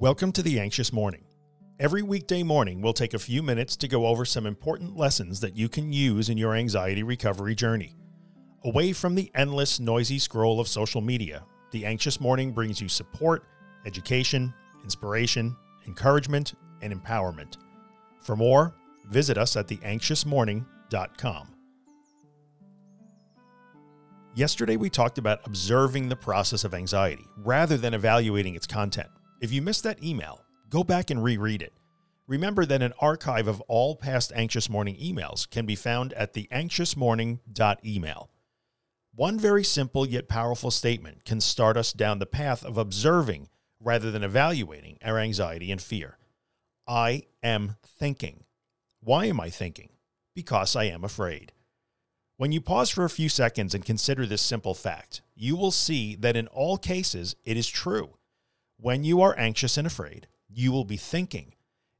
Welcome to The Anxious Morning. Every weekday morning, we'll take a few minutes to go over some important lessons that you can use in your anxiety recovery journey. Away from the endless, noisy scroll of social media, The Anxious Morning brings you support, education, inspiration, encouragement, and empowerment. For more, visit us at theanxiousmorning.com. Yesterday, we talked about observing the process of anxiety rather than evaluating its content. If you missed that email, go back and reread it. Remember that an archive of all past Anxious Morning emails can be found at theanxiousmorning.email. One very simple yet powerful statement can start us down the path of observing rather than evaluating our anxiety and fear. I am thinking. Why am I thinking? Because I am afraid. When you pause for a few seconds and consider this simple fact, you will see that in all cases it is true. When you are anxious and afraid, you will be thinking.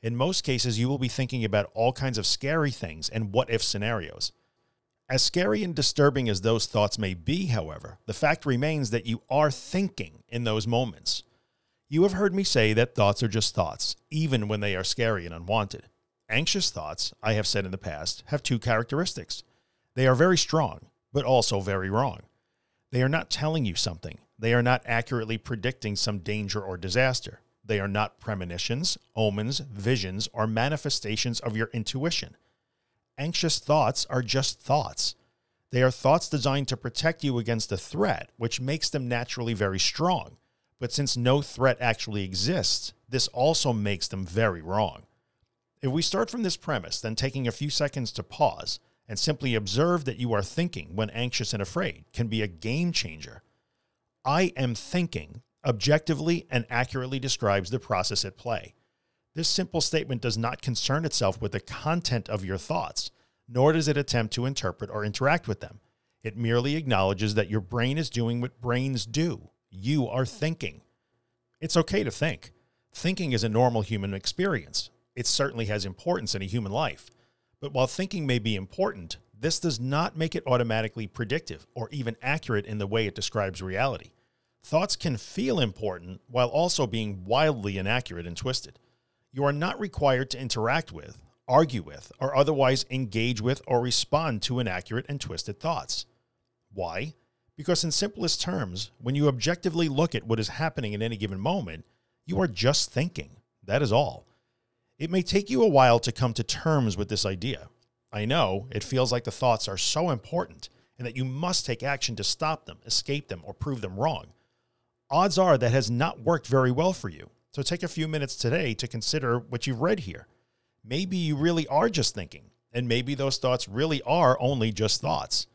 In most cases, you will be thinking about all kinds of scary things and what if scenarios. As scary and disturbing as those thoughts may be, however, the fact remains that you are thinking in those moments. You have heard me say that thoughts are just thoughts, even when they are scary and unwanted. Anxious thoughts, I have said in the past, have two characteristics. They are very strong, but also very wrong. They are not telling you something. They are not accurately predicting some danger or disaster. They are not premonitions, omens, visions, or manifestations of your intuition. Anxious thoughts are just thoughts. They are thoughts designed to protect you against a threat, which makes them naturally very strong. But since no threat actually exists, this also makes them very wrong. If we start from this premise, then taking a few seconds to pause, and simply observe that you are thinking when anxious and afraid can be a game changer. I am thinking objectively and accurately describes the process at play. This simple statement does not concern itself with the content of your thoughts, nor does it attempt to interpret or interact with them. It merely acknowledges that your brain is doing what brains do. You are thinking. It's okay to think. Thinking is a normal human experience. It certainly has importance in a human life. But while thinking may be important, this does not make it automatically predictive or even accurate in the way it describes reality. Thoughts can feel important while also being wildly inaccurate and twisted. You are not required to interact with, argue with, or otherwise engage with or respond to inaccurate and twisted thoughts. Why? Because in simplest terms, when you objectively look at what is happening in any given moment, you are just thinking. That is all. It may take you a while to come to terms with this idea. I know it feels like the thoughts are so important and that you must take action to stop them, escape them, or prove them wrong. Odds are that has not worked very well for you. So take a few minutes today to consider what you've read here. Maybe you really are just thinking, and maybe those thoughts really are only just thoughts.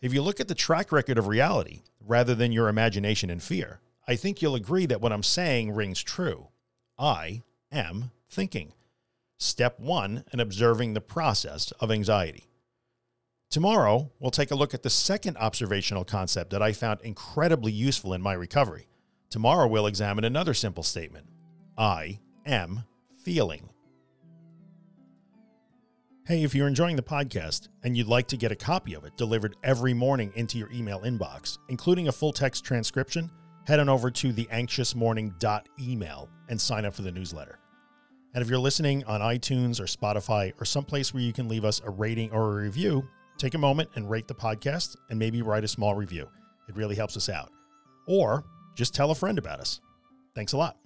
If you look at the track record of reality rather than your imagination and fear, I think you'll agree that what I'm saying rings true. I am thinking. Step one in observing the process of anxiety. Tomorrow, we'll take a look at the second observational concept that I found incredibly useful in my recovery. Tomorrow, we'll examine another simple statement I am feeling. Hey, if you're enjoying the podcast and you'd like to get a copy of it delivered every morning into your email inbox, including a full text transcription, head on over to theanxiousmorning.email and sign up for the newsletter. And if you're listening on iTunes or Spotify or someplace where you can leave us a rating or a review, take a moment and rate the podcast and maybe write a small review. It really helps us out. Or just tell a friend about us. Thanks a lot.